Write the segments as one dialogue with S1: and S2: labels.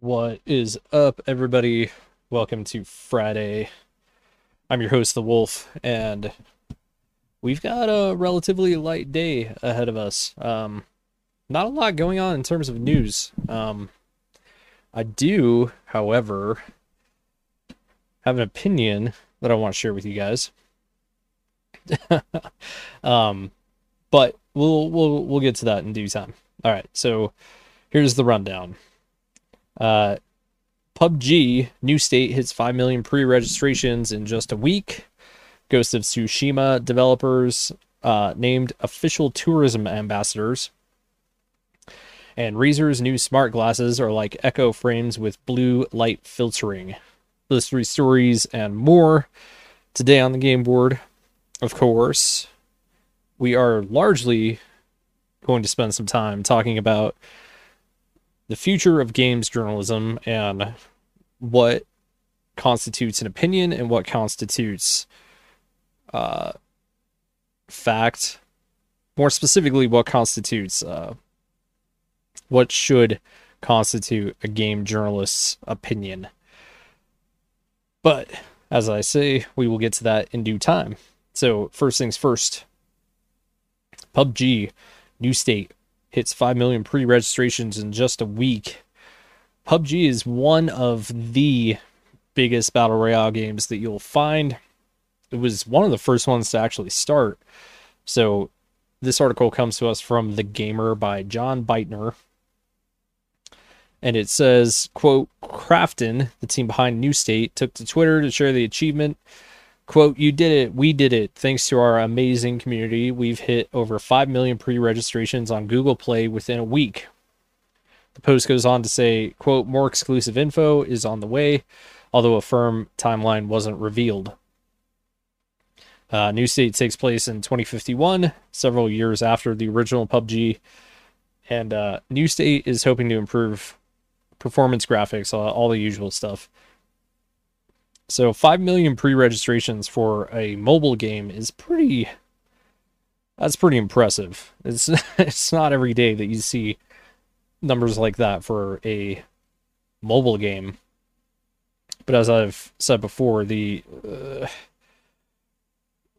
S1: What is up, everybody? Welcome to Friday. I'm your host, The Wolf, and we've got a relatively light day ahead of us. Um, not a lot going on in terms of news. Um, I do, however, have an opinion that I want to share with you guys. um, but we'll we'll we'll get to that in due time. All right, so here's the rundown. Uh, PUBG new state hits 5 million pre-registrations in just a week. Ghost of Tsushima developers uh, named official tourism ambassadors. And Razer's new smart glasses are like Echo frames with blue light filtering. Those three stories and more today on the game board. Of course, we are largely going to spend some time talking about the future of games journalism and what constitutes an opinion and what constitutes uh, fact. More specifically, what constitutes uh, what should constitute a game journalist's opinion. But as I say, we will get to that in due time. So, first things first PUBG, new state, hits 5 million pre registrations in just a week. PUBG is one of the biggest battle royale games that you'll find. It was one of the first ones to actually start. So, this article comes to us from The Gamer by John Beitner. And it says, quote, Krafton, the team behind New State, took to Twitter to share the achievement Quote, you did it. We did it. Thanks to our amazing community, we've hit over 5 million pre registrations on Google Play within a week. The post goes on to say, quote, more exclusive info is on the way, although a firm timeline wasn't revealed. Uh, New State takes place in 2051, several years after the original PUBG. And uh, New State is hoping to improve performance graphics, all the usual stuff. So 5 million pre-registrations for a mobile game is pretty that's pretty impressive. It's it's not every day that you see numbers like that for a mobile game. But as I've said before, the uh,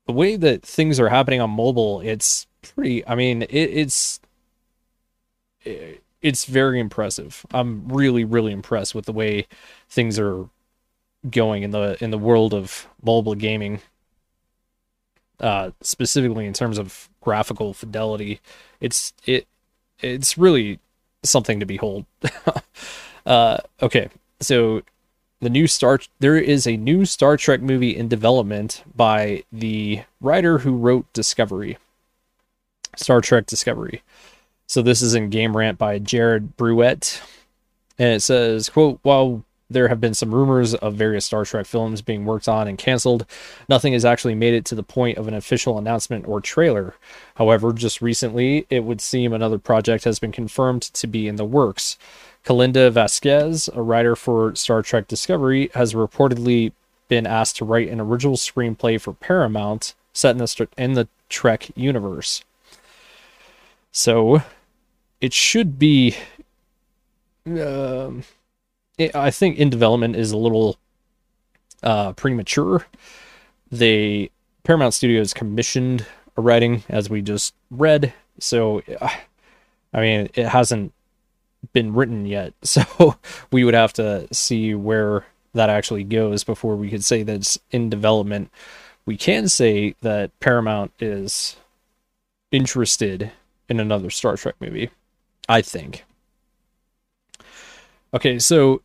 S1: the way that things are happening on mobile, it's pretty I mean, it, it's it, it's very impressive. I'm really really impressed with the way things are going in the in the world of mobile gaming uh specifically in terms of graphical fidelity it's it it's really something to behold. Uh okay so the new star there is a new star trek movie in development by the writer who wrote discovery star trek discovery. So this is in game rant by jared bruett and it says quote while there have been some rumors of various Star Trek films being worked on and canceled. Nothing has actually made it to the point of an official announcement or trailer. However, just recently, it would seem another project has been confirmed to be in the works. Kalinda Vasquez, a writer for Star Trek Discovery, has reportedly been asked to write an original screenplay for Paramount set in the, in the Trek universe. So, it should be. Um, I think in development is a little uh, premature. They Paramount Studios commissioned a writing, as we just read. So, I mean, it hasn't been written yet. So we would have to see where that actually goes before we could say that it's in development. We can say that Paramount is interested in another Star Trek movie. I think. Okay, so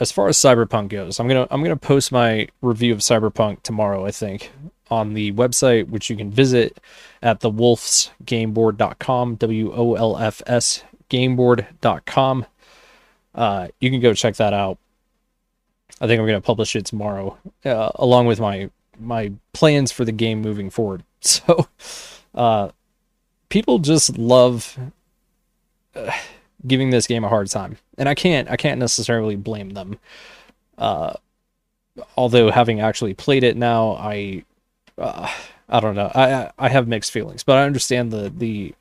S1: as far as Cyberpunk goes, I'm gonna I'm gonna post my review of Cyberpunk tomorrow, I think, on the website, which you can visit at thewolfsgameboard.com, W O L F S gameboard.com. Uh, you can go check that out. I think I'm gonna publish it tomorrow, uh, along with my my plans for the game moving forward. So, uh, people just love. Uh, giving this game a hard time, and I can't I can't necessarily blame them. Uh, although having actually played it now, I uh, I don't know. I I have mixed feelings, but I understand the the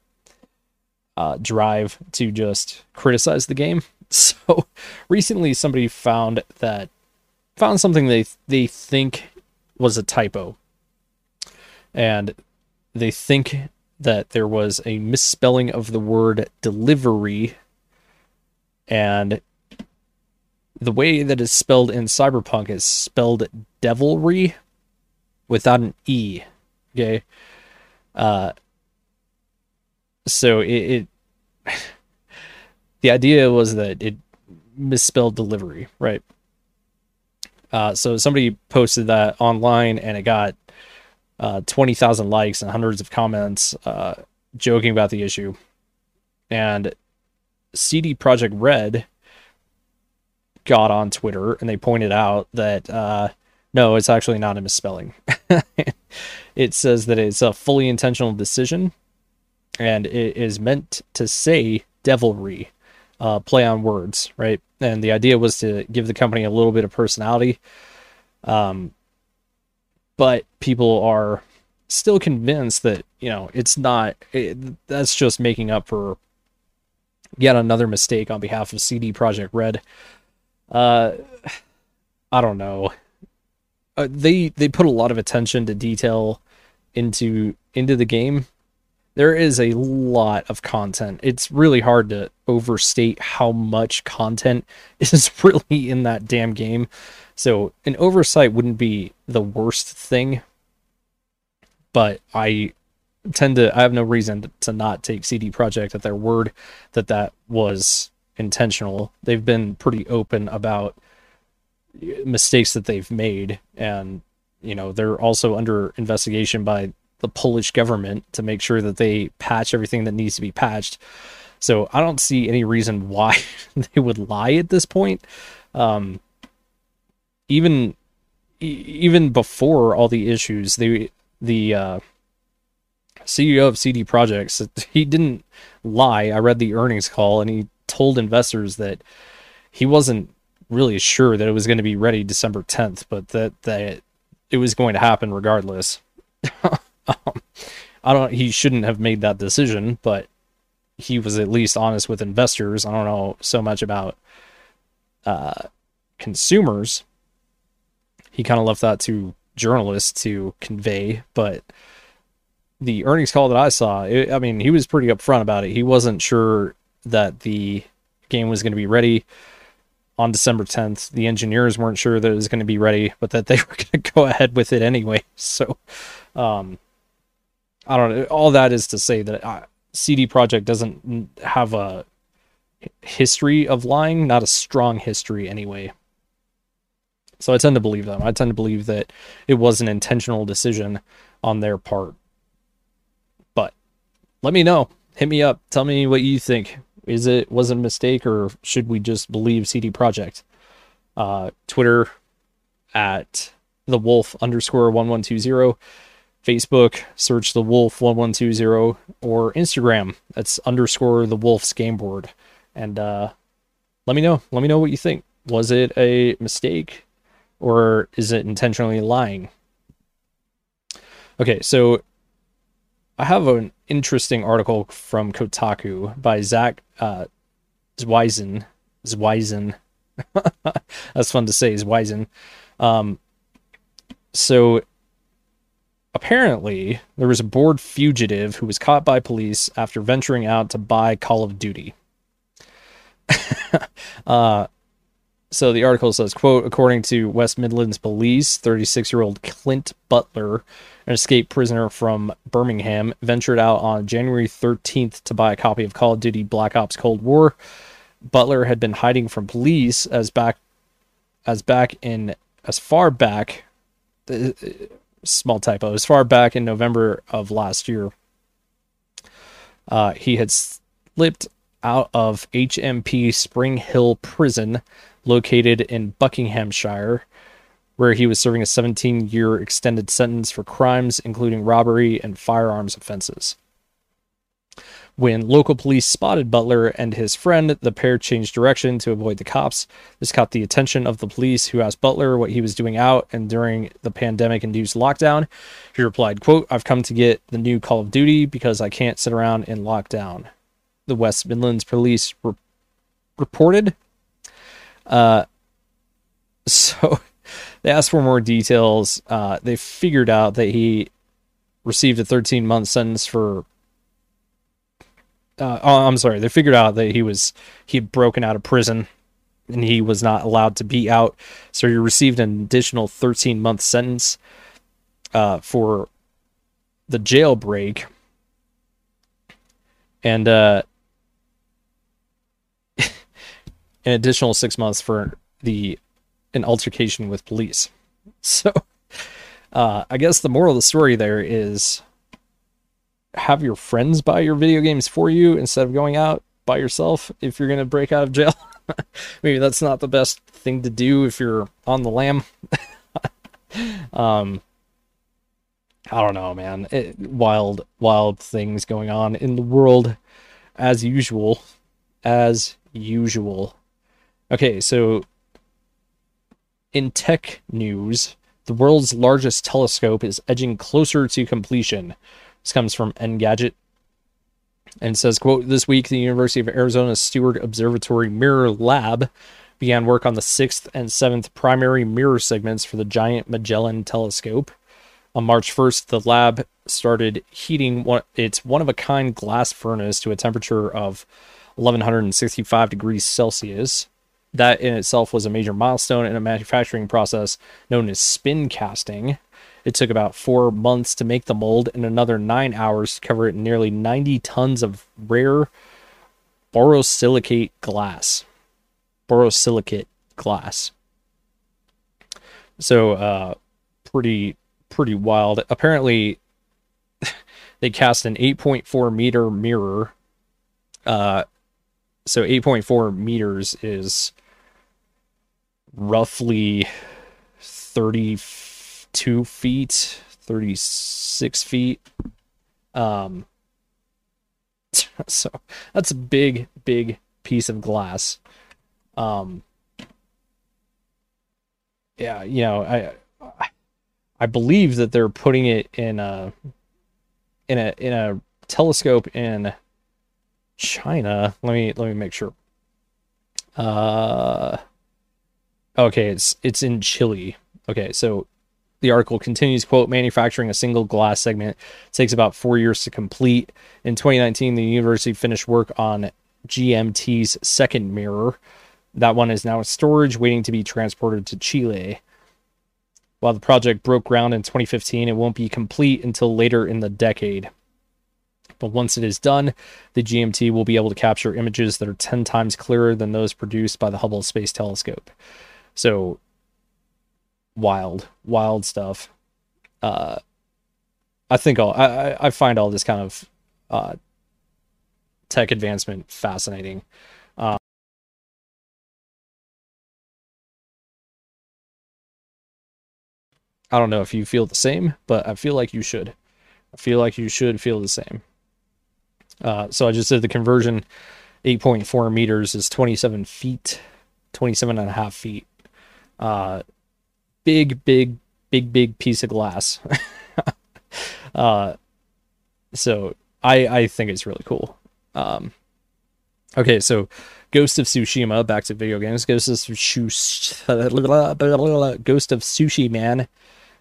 S1: uh, drive to just criticize the game. So recently, somebody found that found something they they think was a typo, and they think that there was a misspelling of the word delivery, and the way that it's spelled in Cyberpunk is spelled devilry without an e. Okay, uh, so it, it the idea was that it misspelled delivery, right? Uh, so somebody posted that online and it got uh, 20,000 likes and hundreds of comments uh, joking about the issue. And CD Projekt Red got on Twitter and they pointed out that uh, no, it's actually not a misspelling. it says that it's a fully intentional decision and it is meant to say devilry uh, play on words, right? And the idea was to give the company a little bit of personality. Um, but people are still convinced that you know it's not. It, that's just making up for yet another mistake on behalf of CD Projekt Red. Uh, I don't know. Uh, they they put a lot of attention to detail into into the game there is a lot of content. It's really hard to overstate how much content is really in that damn game. So an oversight wouldn't be the worst thing, but I tend to I have no reason to not take CD Projekt at their word that that was intentional. They've been pretty open about mistakes that they've made and you know they're also under investigation by the Polish government to make sure that they patch everything that needs to be patched. So I don't see any reason why they would lie at this point. Um, even even before all the issues, the the uh, CEO of CD Projekt's he didn't lie. I read the earnings call and he told investors that he wasn't really sure that it was going to be ready December 10th, but that that it was going to happen regardless. Um, I don't. He shouldn't have made that decision, but he was at least honest with investors. I don't know so much about uh, consumers. He kind of left that to journalists to convey, but the earnings call that I saw, it, I mean, he was pretty upfront about it. He wasn't sure that the game was going to be ready on December 10th. The engineers weren't sure that it was going to be ready, but that they were going to go ahead with it anyway. So, um, I don't know. All that is to say that uh, CD Projekt doesn't have a history of lying, not a strong history anyway. So I tend to believe them. I tend to believe that it was an intentional decision on their part. Let me know. Hit me up. Tell me what you think. Is it was it a mistake or should we just believe CD Projekt? Uh, Twitter at the wolf underscore one one two zero. Facebook, search the Wolf one one two zero, or Instagram, that's underscore the Wolf's game board, and uh, let me know. Let me know what you think. Was it a mistake, or is it intentionally lying? Okay, so I have an interesting article from Kotaku by Zack uh, Zwiezen. Zwiezen. That's fun to say, Zwiezen. Um, so Apparently, there was a bored fugitive who was caught by police after venturing out to buy Call of Duty. uh, so the article says, quote, according to West Midlands police, 36-year-old Clint Butler, an escaped prisoner from Birmingham, ventured out on January 13th to buy a copy of Call of Duty Black Ops Cold War. Butler had been hiding from police as back as back in as far back uh, small typo, as far back in November of last year. Uh, he had slipped out of HMP Spring Hill Prison, located in Buckinghamshire, where he was serving a 17 year extended sentence for crimes including robbery and firearms offenses. When local police spotted Butler and his friend, the pair changed direction to avoid the cops. This caught the attention of the police, who asked Butler what he was doing out and during the pandemic-induced lockdown. He replied, quote, I've come to get the new Call of Duty because I can't sit around in lockdown. The West Midlands police re- reported Uh, so they asked for more details. Uh, they figured out that he received a 13 month sentence for. Uh, oh, I'm sorry. They figured out that he was he had broken out of prison, and he was not allowed to be out. So he received an additional 13 month sentence uh, for the jailbreak, and uh, an additional six months for the an altercation with police. So, uh, I guess the moral of the story there is have your friends buy your video games for you instead of going out by yourself if you're going to break out of jail. Maybe that's not the best thing to do if you're on the lam. um, I don't know, man. It, wild, wild things going on in the world as usual. As usual. Okay, so in tech news, the world's largest telescope is edging closer to completion. This comes from Engadget. And says, quote, this week the University of Arizona Steward Observatory Mirror Lab began work on the sixth and seventh primary mirror segments for the giant Magellan telescope. On March 1st, the lab started heating one, its one of a kind glass furnace to a temperature of 1165 degrees Celsius. That in itself was a major milestone in a manufacturing process known as spin casting. It took about four months to make the mold and another nine hours to cover it in nearly 90 tons of rare borosilicate glass. Borosilicate glass. So, uh, pretty pretty wild. Apparently, they cast an 8.4 meter mirror. Uh, so 8.4 meters is roughly 32 feet, 36 feet. Um, so that's a big, big piece of glass. Um, yeah, you know, I, I believe that they're putting it in a, in a, in a telescope in China. Let me, let me make sure. Uh, Okay, it's it's in Chile. Okay, so the article continues quote manufacturing a single glass segment takes about 4 years to complete. In 2019, the university finished work on GMT's second mirror. That one is now in storage waiting to be transported to Chile. While the project broke ground in 2015, it won't be complete until later in the decade. But once it is done, the GMT will be able to capture images that are 10 times clearer than those produced by the Hubble Space Telescope. So wild, wild stuff. Uh, I think all I I find all this kind of uh, tech advancement fascinating. Uh, I don't know if you feel the same, but I feel like you should. I feel like you should feel the same. Uh, so I just did the conversion. 8.4 meters is 27 feet, 27 and a half feet uh, big, big, big, big piece of glass. uh, so I I think it's really cool. Um, okay, so Ghost of Tsushima. Back to video games. Ghost of Tsushima. Ghost of Sushi Man.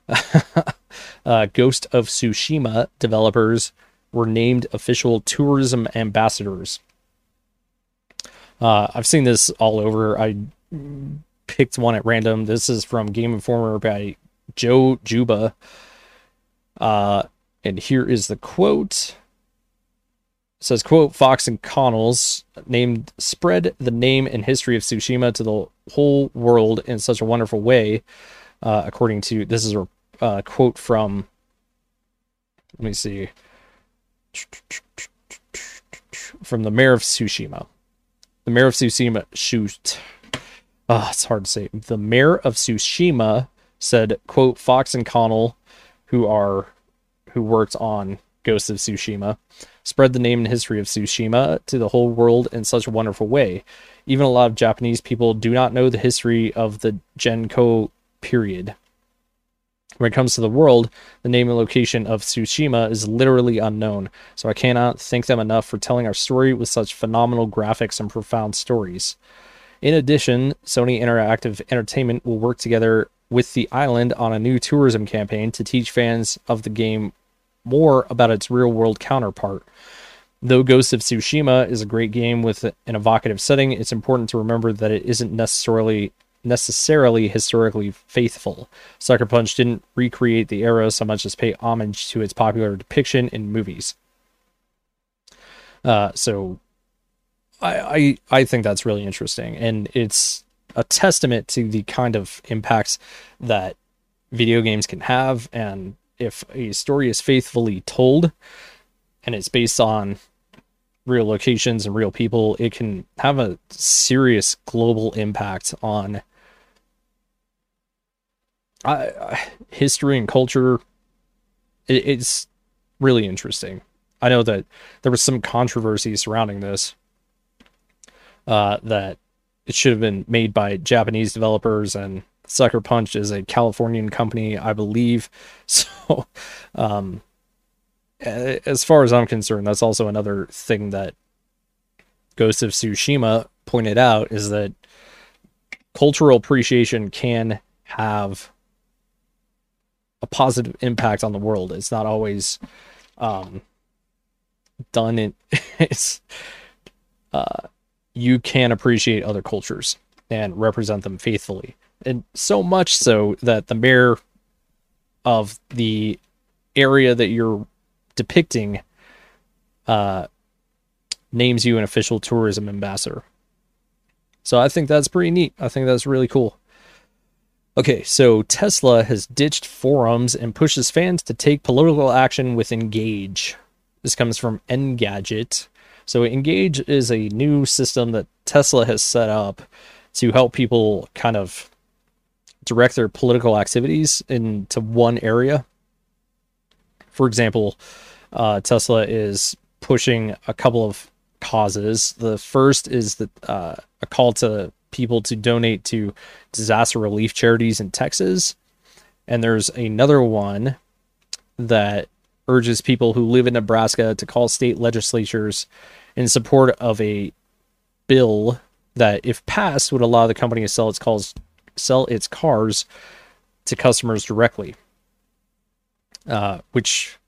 S1: uh, Ghost of Tsushima developers were named official tourism ambassadors. Uh, I've seen this all over. I picked one at random. This is from Game Informer by Joe Juba. Uh, and here is the quote. It says, quote, Fox and Connells named spread the name and history of Tsushima to the whole world in such a wonderful way. Uh, according to this is a uh, quote from let me see from the mayor of Tsushima. The mayor of Tsushima shoot uh, it's hard to say. The mayor of Tsushima said, quote, Fox and Connell, who are who worked on Ghost of Tsushima, spread the name and history of Tsushima to the whole world in such a wonderful way. Even a lot of Japanese people do not know the history of the Genko period. When it comes to the world, the name and location of Tsushima is literally unknown, so I cannot thank them enough for telling our story with such phenomenal graphics and profound stories. In addition, Sony Interactive Entertainment will work together with the island on a new tourism campaign to teach fans of the game more about its real world counterpart. Though Ghost of Tsushima is a great game with an evocative setting, it's important to remember that it isn't necessarily necessarily historically faithful. Sucker Punch didn't recreate the era so much as pay homage to its popular depiction in movies. Uh, so I, I I think that's really interesting, and it's a testament to the kind of impacts that video games can have, and if a story is faithfully told, and it's based on real locations and real people, it can have a serious global impact on uh, history and culture. It, it's really interesting. I know that there was some controversy surrounding this. Uh, that it should have been made by Japanese developers, and Sucker Punch is a Californian company, I believe. So, um, as far as I'm concerned, that's also another thing that Ghost of Tsushima pointed out is that cultural appreciation can have a positive impact on the world. It's not always um, done in it's uh, you can appreciate other cultures and represent them faithfully. And so much so that the mayor of the area that you're depicting uh, names you an official tourism ambassador. So I think that's pretty neat. I think that's really cool. Okay, so Tesla has ditched forums and pushes fans to take political action with Engage. This comes from Engadget. So Engage is a new system that Tesla has set up to help people kind of direct their political activities into one area. For example, uh, Tesla is pushing a couple of causes. The first is that uh, a call to people to donate to disaster relief charities in Texas, and there's another one that urges people who live in Nebraska to call state legislatures in support of a bill that, if passed, would allow the company to sell its calls sell its cars to customers directly. Uh, which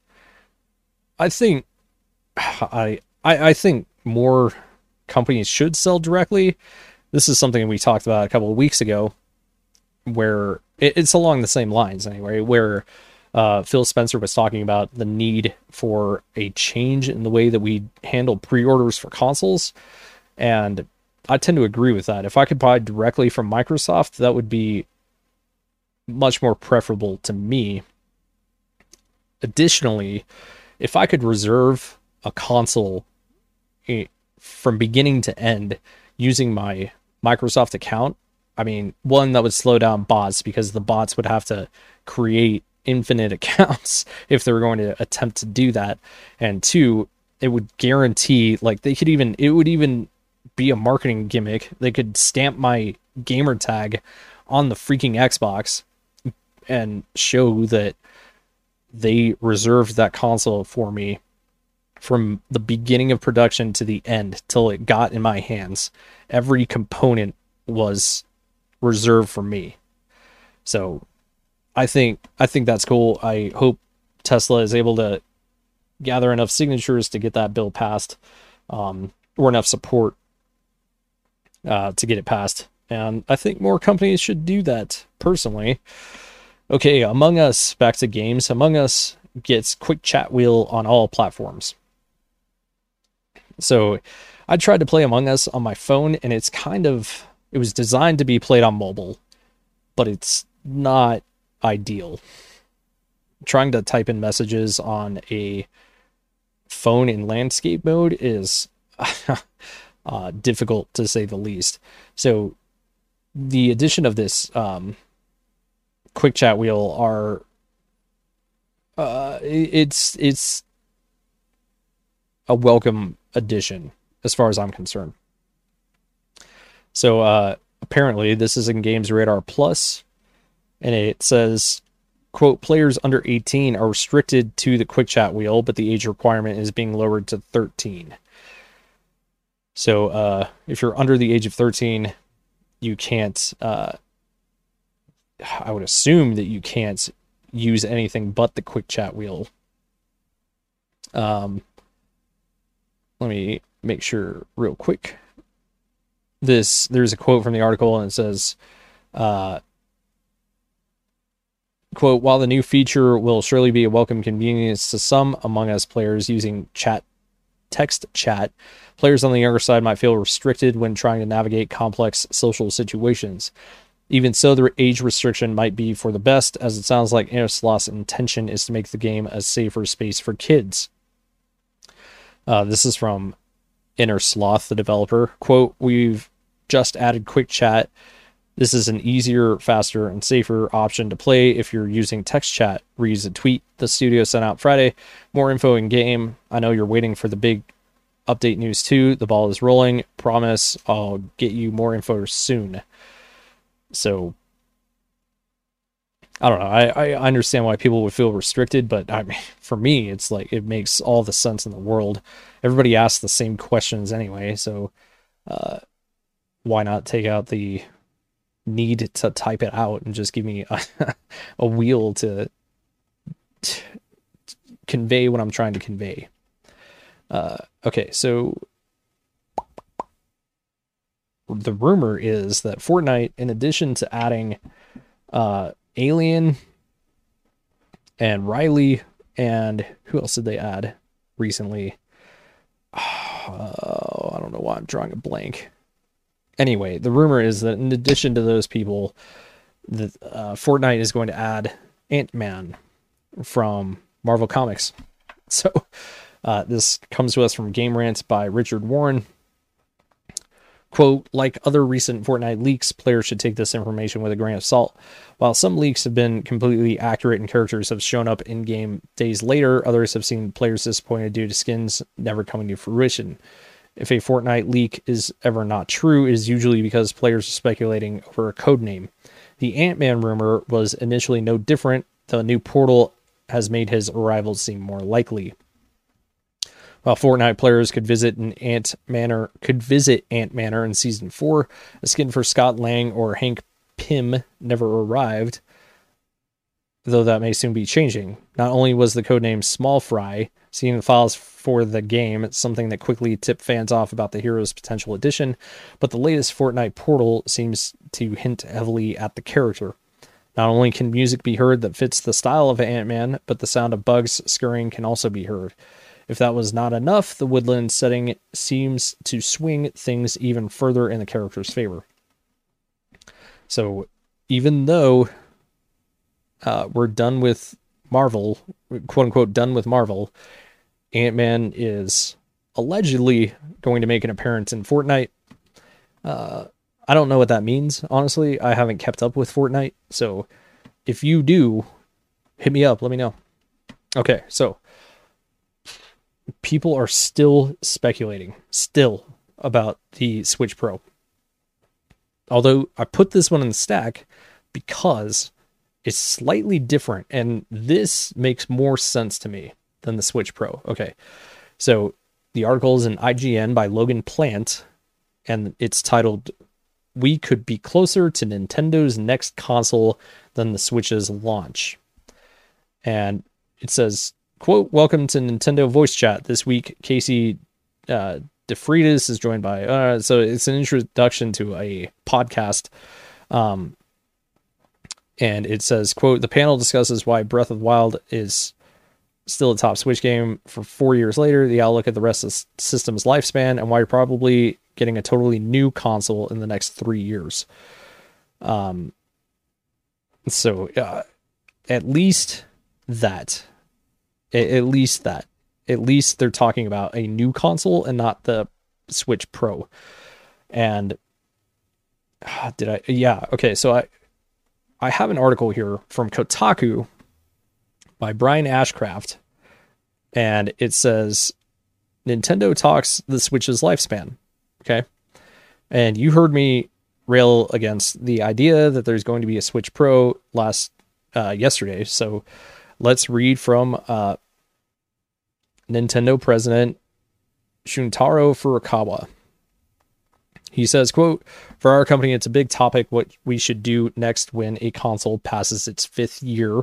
S1: I think I, I I think more companies should sell directly. This is something we talked about a couple of weeks ago, where it, it's along the same lines anyway, where uh, Phil Spencer was talking about the need for a change in the way that we handle pre-orders for consoles, and I tend to agree with that. If I could buy directly from Microsoft, that would be much more preferable to me. Additionally, if I could reserve a console eh, from beginning to end using my Microsoft account, I mean, one that would slow down bots because the bots would have to create infinite accounts if they were going to attempt to do that. And two, it would guarantee like they could even it would even be a marketing gimmick. They could stamp my gamer tag on the freaking Xbox and show that they reserved that console for me from the beginning of production to the end till it got in my hands. Every component was reserved for me. So I think I think that's cool. I hope Tesla is able to gather enough signatures to get that bill passed, um, or enough support uh, to get it passed. And I think more companies should do that personally. Okay, Among Us, back to games. Among Us gets quick chat wheel on all platforms. So I tried to play Among Us on my phone, and it's kind of, it was designed to be played on mobile, but it's not ideal. Trying to type in messages on a phone in landscape mode is uh, difficult to say the least. So the addition of this um, quick chat wheel are uh, it's it's a welcome addition as far as I'm concerned. So uh, apparently this is in Games Radar Plus, and it says quote players under 18 are restricted to the quick chat wheel but the age requirement is being lowered to 13 so uh, if you're under the age of 13, you can't. Uh, I would assume that you can't use anything but the quick chat wheel. Um, let me make sure real quick. This there's a quote from the article and it says, uh, quote, while the new feature will surely be a welcome convenience to some among us players using chat text chat, players on the younger side might feel restricted when trying to navigate complex social situations. Even so, the age restriction might be for the best, as it sounds like Innersloth's intention is to make the game a safer space for kids. Uh, this is from Innersloth, the developer. Quote, We've just added quick chat. This is an easier, faster, and safer option to play if you're using text chat. Reads a tweet the studio sent out Friday. More info in game. I know you're waiting for the big update news too. The ball is rolling. Promise I'll get you more info soon. So I don't know. I, I understand why people would feel restricted, but I mean, for me, it's like it makes all the sense in the world. Everybody asks the same questions anyway, so uh, why not take out the need to type it out and just give me a, a wheel to, to, convey what I'm trying to convey? Uh, okay, so the rumor is that Fortnite, in addition to adding uh, Alien and Ripley, and who else did they add recently? Oh, I don't know why I'm drawing a blank. Anyway, the rumor is that in addition to those people, the uh, Fortnite is going to add Ant Man from Marvel Comics. So uh, this comes to us from Game Rant by Richard Warren. Quote, like other recent Fortnite leaks, players should take this information with a grain of salt. While some leaks have been completely accurate and characters have shown up in game days later, others have seen players disappointed due to skins never coming to fruition. If a Fortnite leak is ever not true, it is usually because players are speculating over a code name. The Ant Man rumor was initially no different. The new portal has made his arrival seem more likely. While Fortnite players could visit an Ant Manor could visit Ant Manor in season four, a skin for Scott Lang or Hank Pym never arrived, though that may soon be changing. Not only was the codename Small Fry seen in files for the game, it's something that quickly tipped fans off about the hero's potential addition, but the latest Fortnite portal seems to hint heavily at the character. Not only can music be heard that fits the style of Ant Man, but the sound of bugs scurrying can also be heard. If that was not enough, the woodland setting seems to swing things even further in the character's favor. So, even though uh, we're done with Marvel, quote unquote, done with Marvel, Ant Man is allegedly going to make an appearance in Fortnite. Uh, I don't know what that means, honestly. I haven't kept up with Fortnite. So, if you do, hit me up. Let me know. Okay, so people are still speculating, still about the Switch Pro. Although I put this one in the stack because it's slightly different, and this makes more sense to me than the Switch Pro. Okay, so the article is in IGN by Logan Plant, and it's titled "We Could Be Closer to Nintendo's Next Console Than the Switch's Launch," and it says quote, welcome to Nintendo Voice Chat. This week, Casey uh, DeFreitas is joined by, uh, so it's an introduction to a podcast. Um, and it says, quote, the panel discusses why Breath of the Wild is still a top Switch game for four years later, the outlook at the rest of the system's lifespan, and why you're probably getting a totally new console in the next three years. Um, so uh, at least that at least that. At least they're talking about a new console and not the Switch Pro. And uh, did I? Yeah. Okay. So I I have an article here from Kotaku by Brian Ashcraft, and it says Nintendo talks the Switch's lifespan. Okay. And you heard me rail against the idea that there's going to be a Switch Pro last uh, yesterday. So let's read from uh, Nintendo president Shuntaro Furukawa. He says, quote, for our company, it's a big topic what we should do next when a console passes its fifth year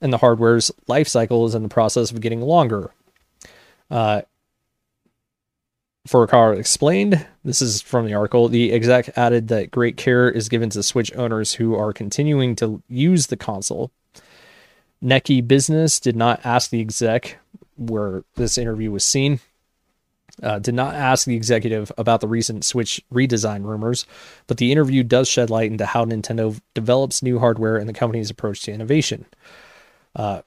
S1: and the hardware's life cycle is in the process of getting longer. Uh, Furukawa explained, this is from the article, the exec added that great care is given to Switch owners who are continuing to use the console. Nikkei Business did not ask the exec where this interview was seen. Uh, did not ask the executive about the recent Switch redesign rumors, but the interview does shed light into how Nintendo develops new hardware and the company's approach to innovation. Uh,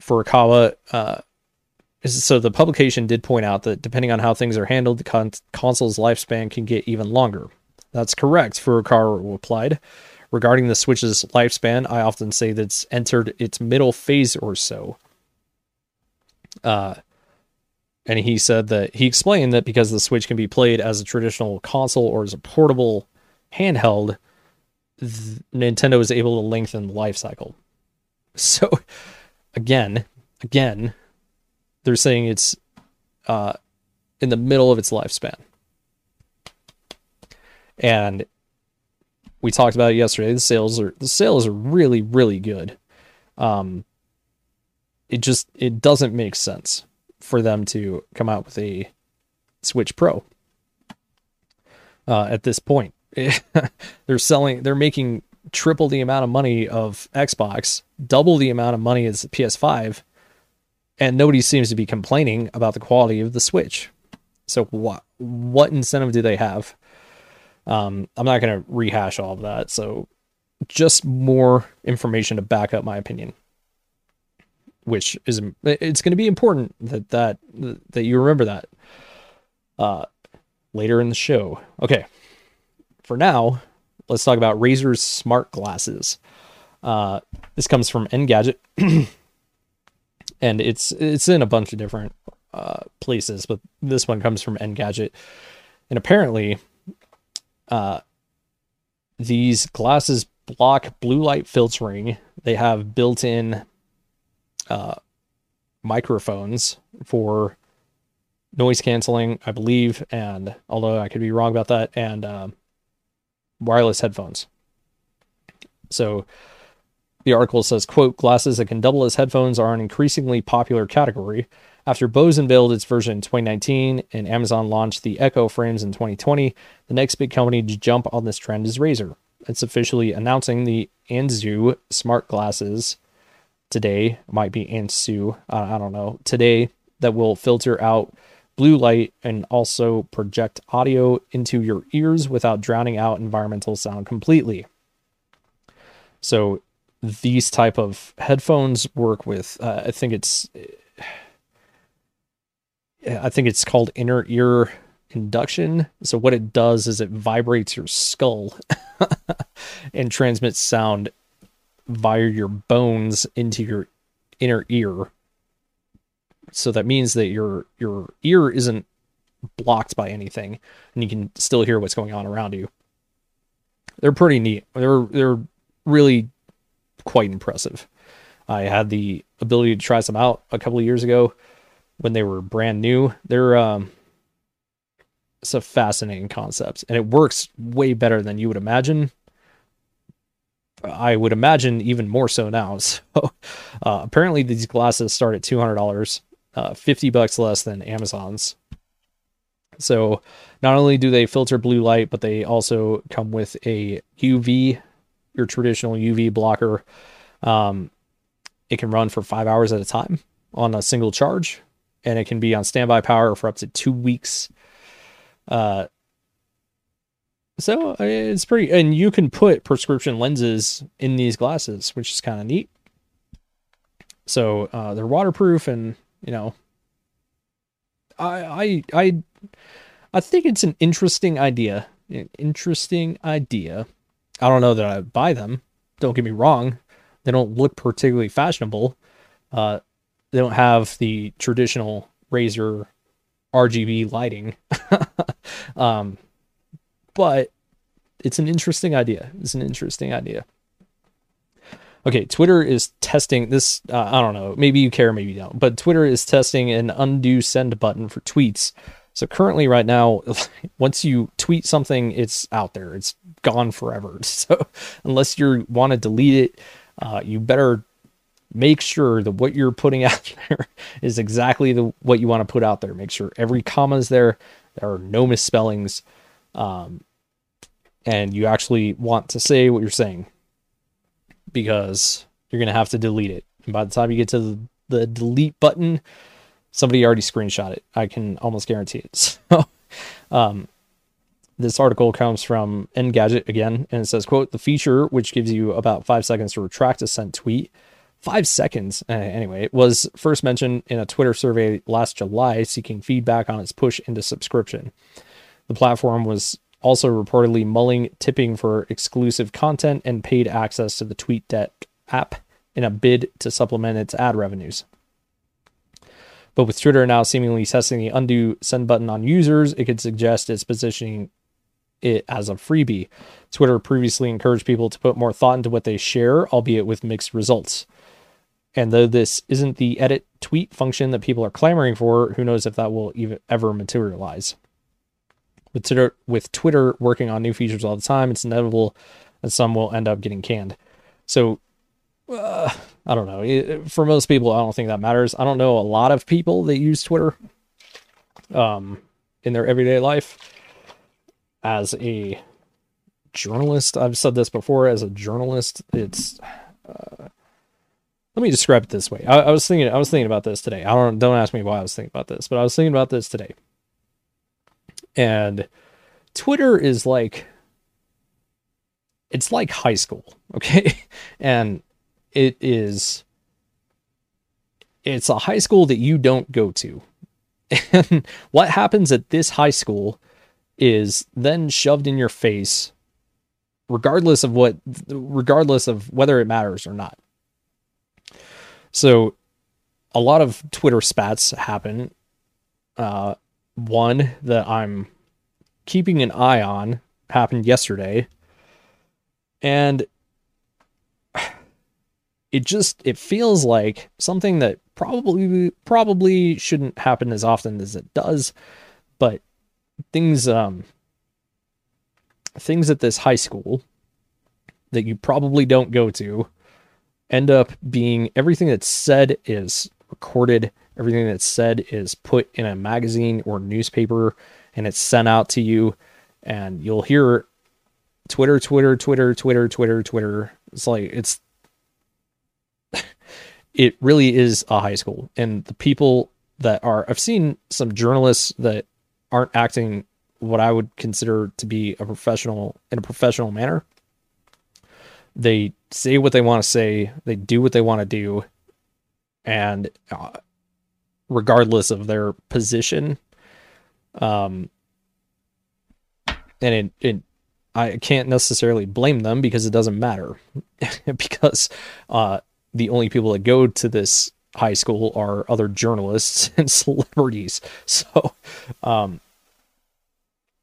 S1: Furukawa uh, so the publication did point out that depending on how things are handled, the con- console's lifespan can get even longer. That's correct, Furukawa replied. Regarding the Switch's lifespan, I often say that it's entered its middle phase or so. Uh, and he said that he explained that because the Switch can be played as a traditional console or as a portable handheld, th- Nintendo is able to lengthen the life cycle. So, again, again, they're saying it's uh, in the middle of its lifespan. And we talked about it yesterday. The sales are the sales are really really good. Um, it just it doesn't make sense for them to come out with a Switch Pro uh, at this point. they're selling, they're making triple the amount of money of Xbox, double the amount of money as PS5, and nobody seems to be complaining about the quality of the Switch. So what what incentive do they have? Um, I'm not going to rehash all of that. So just more information to back up my opinion, which is it's going to be important that that that you remember that uh, later in the show. Okay, for now, let's talk about Razer's smart glasses. Uh, this comes from Engadget. and it's it's in a bunch of different uh, places, but this one comes from Engadget, and apparently, uh, these glasses block blue light filtering. They have built-in uh, microphones for noise canceling, I believe, and although I could be wrong about that, and um, wireless headphones. So the article says, quote, glasses that can double as headphones are an increasingly popular category. After Bose unveiled its version in 2019 and Amazon launched the Echo frames in 2020, the next big company to jump on this trend is Razer. It's officially announcing the Anzu smart glasses today. Might be Ansu, I don't know. Today that will filter out blue light and also project audio into your ears without drowning out environmental sound completely. So these type of headphones work with uh, i think it's i think it's called inner ear induction. So what it does is it vibrates your skull and transmits sound via your bones into your inner ear. So that means that your your ear isn't blocked by anything and you can still hear what's going on around you. They're pretty neat. They're they're really quite impressive. I had the ability to try some out a couple of years ago when they were brand new. They're um, it's a fascinating concept, and it works way better than you would imagine. I would imagine even more so now. So uh, apparently, these glasses start at two hundred dollars, uh, fifty bucks less than Amazon's. So not only do they filter blue light, but they also come with a UV your traditional UV blocker. Um, it can run for five hours at a time on a single charge, and it can be on standby power for up to two weeks. Uh, so it's pretty, and you can put prescription lenses in these glasses, which is kind of neat. So uh, they're waterproof, and you know, I I I I think it's an interesting idea. An interesting idea. I don't know that I buy them. Don't get me wrong; they don't look particularly fashionable. Uh, they don't have the traditional Razer RGB lighting, um, but it's an interesting idea. It's an interesting idea. Okay, Twitter is testing this. Uh, I don't know. Maybe you care, maybe you don't. But Twitter is testing an undo send button for tweets So currently, right now, once you tweet something, it's out there. It's gone forever. So unless you want to delete it, uh, you better make sure that what you're putting out there is exactly the what you want to put out there. Make sure every comma is there. There are no misspellings, um, and you actually want to say what you're saying because you're gonna have to delete it. And by the time you get to the, the delete button, somebody already screenshot it. I can almost guarantee it. So, um, this article comes from Engadget again, and it says, "quote The feature, which gives you about five seconds to retract a sent tweet, five seconds uh, anyway, was first mentioned in a Twitter survey last July, seeking feedback on its push into subscription. The platform was also reportedly mulling tipping for exclusive content and paid access to the TweetDeck app in a bid to supplement its ad revenues." But with Twitter now seemingly testing the undo send button on users, it could suggest it's positioning it as a freebie. Twitter previously encouraged people to put more thought into what they share, albeit with mixed results. And though this isn't the edit tweet function that people are clamoring for, who knows if that will even ever materialize. With Twitter, with Twitter working on new features all the time, it's inevitable that some will end up getting canned. So uh, I don't know. For most people, I don't think that matters. I don't know a lot of people that use Twitter um, in their everyday life. As a journalist, I've said this before. As a journalist, it's. Uh, let me describe it this way. I, I, was thinking. I was thinking about this today. I don't. Don't ask me why I was thinking about this, but I was thinking about this today. And Twitter is like. It's like high school, okay? And it is it's a high school that you don't go to. And what happens at this high school is then shoved in your face regardless of what regardless of whether it matters or not. So a lot of Twitter spats happen. Uh, one that I'm keeping an eye on happened yesterday. And it just it feels like something that probably probably shouldn't happen as often as it does but things um things at this high school that you probably don't go to end up being everything that's said is recorded everything that's said is put in a magazine or newspaper and it's sent out to you and you'll hear twitter twitter twitter twitter twitter twitter it's like it's it really is a high school. And the people that are, I've seen some journalists that aren't acting what I would consider to be a professional in a professional manner. They say what they want to say, they do what they want to do, and uh, regardless of their position, um, and it, it I can't necessarily blame them because it doesn't matter because uh, the only people that go to this high school are other journalists and celebrities. So, um,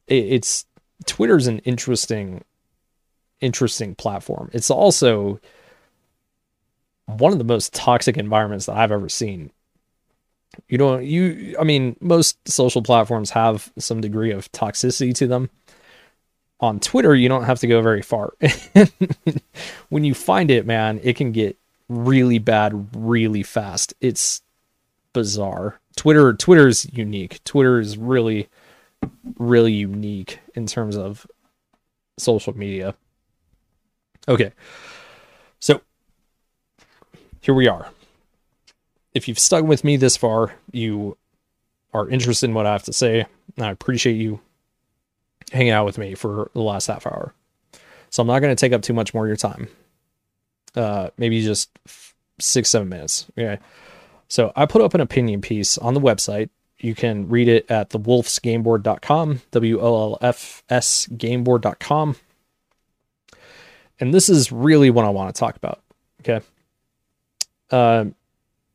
S1: it, it's Twitter's an interesting, interesting platform. It's also one of the most toxic environments that I've ever seen. You know, you, I mean, most social platforms have some degree of toxicity to them. On Twitter, you don't have to go very far. when you find it, man, it can get really bad really fast. It's bizarre. Twitter Twitter's unique. Twitter is really really unique in terms of social media. Okay. So here we are. If you've stuck with me this far, you are interested in what I have to say. And I appreciate you hanging out with me for the last half hour. So I'm not going to take up too much more of your time uh, maybe just six, seven minutes. Okay. So I put up an opinion piece on the website. You can read it at thewolfsgameboard.com, W O L F S gameboard.com. And this is really what I want to talk about. Okay. Uh,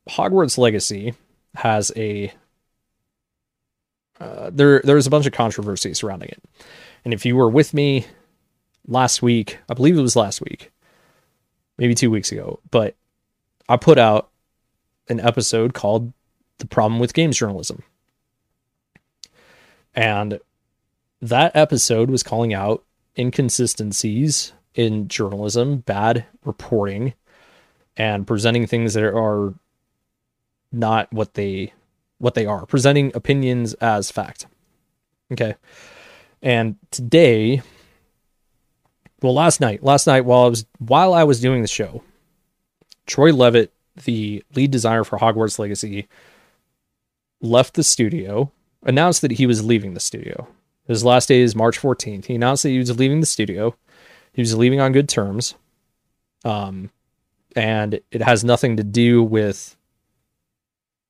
S1: Hogwarts Legacy has a uh, there there's a bunch of controversy surrounding it. And if you were with me last week, I believe it was last week, maybe two weeks ago, but I put out an episode called The Problem with Games Journalism. And that episode was calling out inconsistencies in journalism, bad reporting, and presenting things that are not what they what they are, presenting opinions as fact. Okay. And today, well, last night, last night while I was while I was doing the show, Troy Leavitt, the lead designer for Hogwarts Legacy, left the studio, announced that he was leaving the studio. His last day is March 14th. He announced that he was leaving the studio. He was leaving on good terms. Um, and it has nothing to do with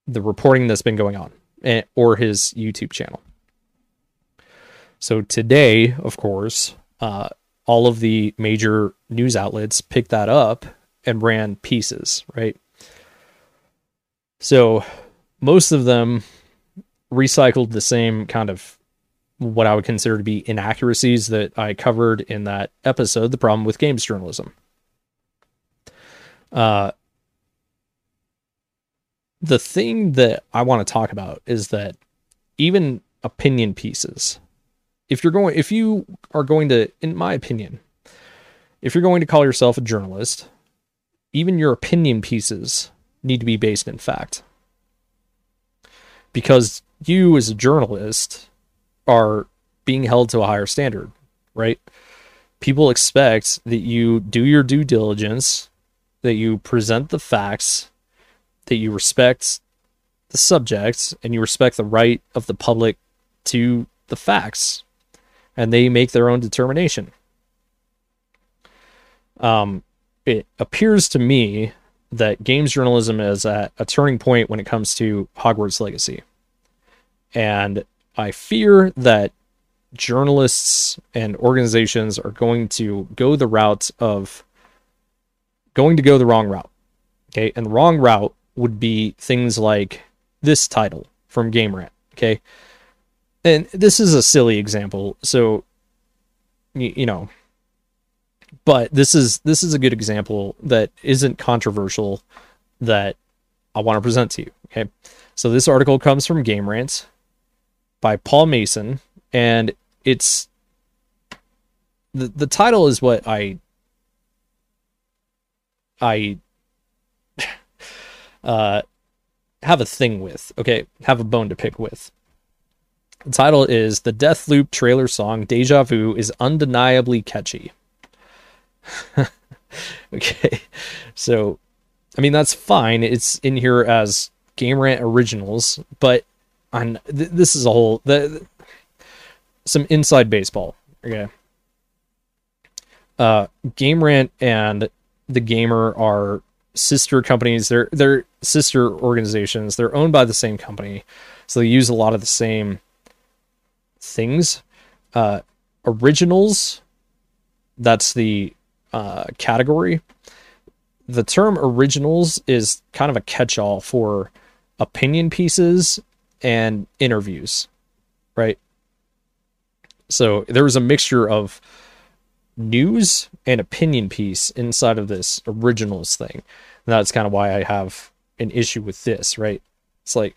S1: the reporting that's been going on eh, or his YouTube channel. So today, of course, uh, all of the major news outlets picked that up and ran pieces, right? So most of them recycled the same kind of what I would consider to be inaccuracies that I covered in that episode, The Problem with Games Journalism. Uh, the thing that I want to talk about is that even opinion pieces, if you're going, if you are going to, in my opinion, if you're going to call yourself a journalist, even your opinion pieces need to be based in fact. Because you, as a journalist, are being held to a higher standard, right? People expect that you do your due diligence, that you present the facts, that you respect the subjects, and you respect the right of the public to the facts, and they make their own determination. Um, it appears to me that games journalism is at a turning point when it comes to Hogwarts Legacy. And I fear that journalists and organizations are going to go the route of going to go the wrong route. Okay. And the wrong route would be things like this title from Game Rant. Okay. And this is a silly example. So, you, you know, but this is this is a good example that isn't controversial that I want to present to you. Okay. So this article comes from Game Rant by Paul Mason, and it's the the title is what I I uh have a thing with. Okay, have a bone to pick with. The title is The Deathloop trailer song Deja Vu is undeniably catchy. okay. So I mean that's fine. It's in here as Game Rant originals, but on th- this is a whole the, some inside baseball. Okay. Uh, Game Rant and the Gamer are sister companies. They're they're sister organizations. They're owned by the same company, so they use a lot of the same things. Uh, originals. That's the uh, category. The term originals is kind of a catch-all for opinion pieces and interviews, right? So there was a mixture of news and opinion piece inside of this originals thing. And that's kind of why I have an issue with this, right? It's like,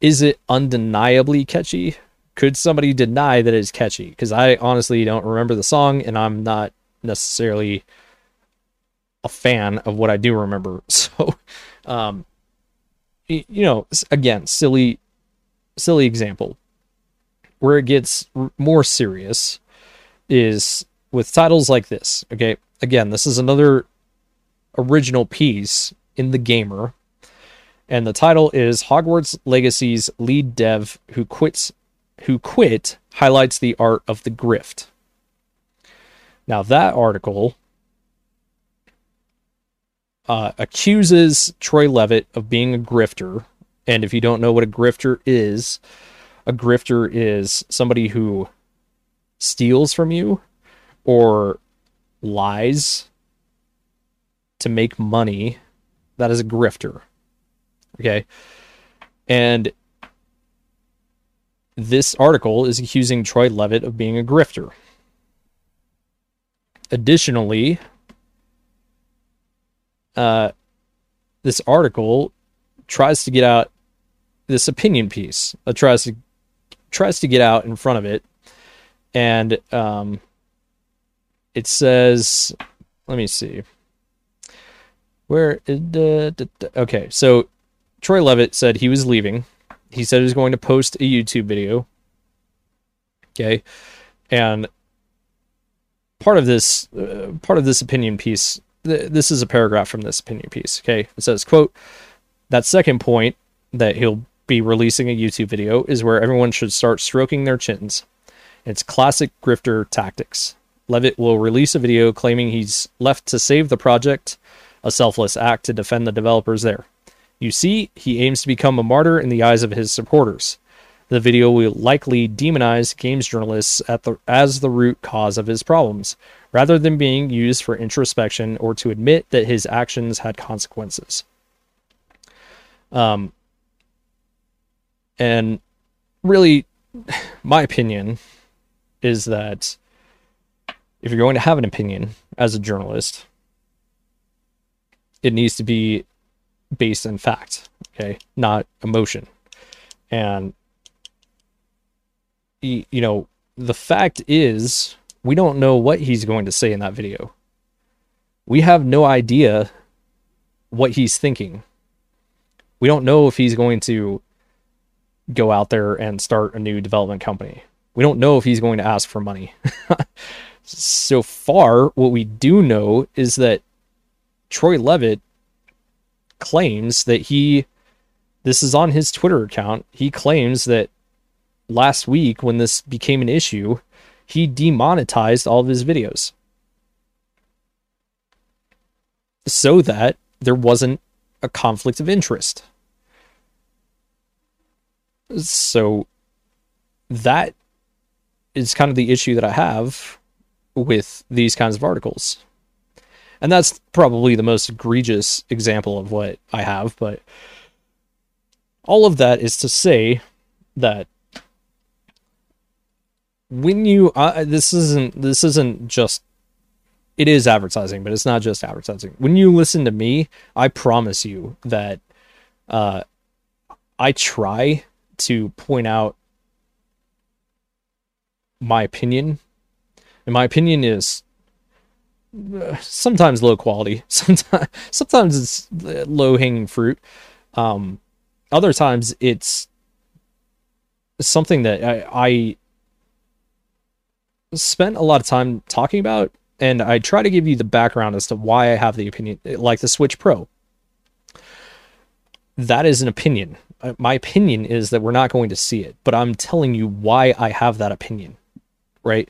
S1: is it undeniably catchy? Could somebody deny that it's catchy? Because I honestly don't remember the song and I'm not necessarily a fan of what I do remember. So, um, you know, again, silly silly example where it gets more serious is with titles like this. Okay, again, this is another original piece in the gamer, and the title is Hogwarts Legacy's lead dev who quits who quit highlights the art of the grift. Now that article uh, accuses Troy Leavitt of being a grifter and if you don't know what a grifter is, a grifter is somebody who steals from you or lies to make money. That is a grifter. Okay. And this article is accusing Troy Leavitt of being a grifter. Additionally, uh, this article tries to get out this opinion piece that tries to tries to get out in front of it, and um, it says, let me see. Where uh, okay, so Troy Leavitt said he was leaving. He said he was going to post a YouTube video. Okay, and part of this uh, part of this opinion piece. Th- this is a paragraph from this opinion piece. Okay, it says, "quote That second point that he'll be releasing a YouTube video is where everyone should start stroking their chins. It's classic grifter tactics. Leavitt will release a video claiming he's left to save the project, a selfless act to defend the developers there. You see, he aims to become a martyr in the eyes of his supporters. The video will likely demonize games journalists the, as the root cause of his problems, rather than being used for introspection or to admit that his actions had consequences. Um, and really, my opinion is that if you're going to have an opinion as a journalist, it needs to be based in fact, okay, not emotion. And you know, the fact is we don't know what he's going to say in that video. We have no idea what he's thinking. We don't know if he's going to go out there and start a new development company. We don't know if he's going to ask for money. so far, what we do know is that Troy Leavitt claims that he, this is on his Twitter account, he claims that last week when this became an issue, he demonetized all of his videos so that there wasn't a conflict of interest. So that is kind of the issue that I have with these kinds of articles. And that's probably the most egregious example of what I have, but all of that is to say that when you uh, this isn't this isn't just it is advertising, but it's not just advertising. When you listen to me, I promise you that uh, I try to point out my opinion. And my opinion is uh, sometimes low quality, sometimes sometimes it's low hanging fruit. Um, other times it's something that I, I spent a lot of time talking about, and I try to give you the background as to why I have the opinion, like the Switch Pro. That is an opinion. Uh, my opinion is that we're not going to see it, but I'm telling you why I have that opinion, right?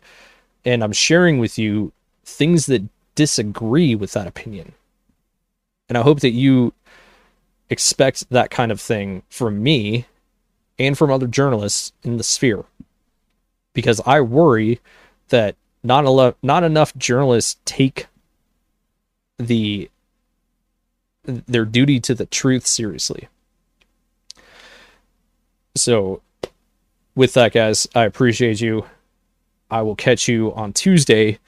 S1: And I'm sharing with you things that disagree with that opinion. And I hope that you expect that kind of thing from me and from other journalists in the sphere. Because I worry that not enough not enough journalists take the their duty to the truth seriously. So, with that, guys, I appreciate you. I will catch you on Tuesday.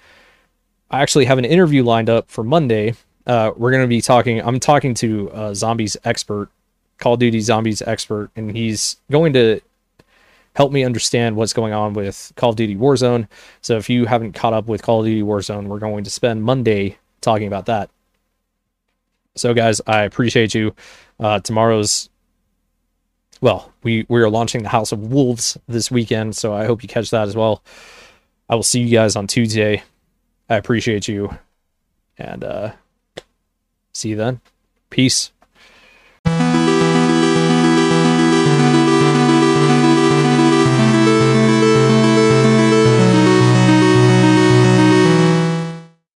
S1: I actually have an interview lined up for Monday. Uh, we're going to be talking, I'm talking to a zombies expert, Call of Duty zombies expert, and he's going to help me understand what's going on with Call of Duty Warzone. So if you haven't caught up with Call of Duty Warzone, we're going to spend Monday talking about that. So guys, I appreciate you. Uh, tomorrow's well, we we are launching the House of Wolves this weekend, so I hope you catch that as well. I will see you guys on Tuesday. I appreciate you, and uh, see you then. Peace.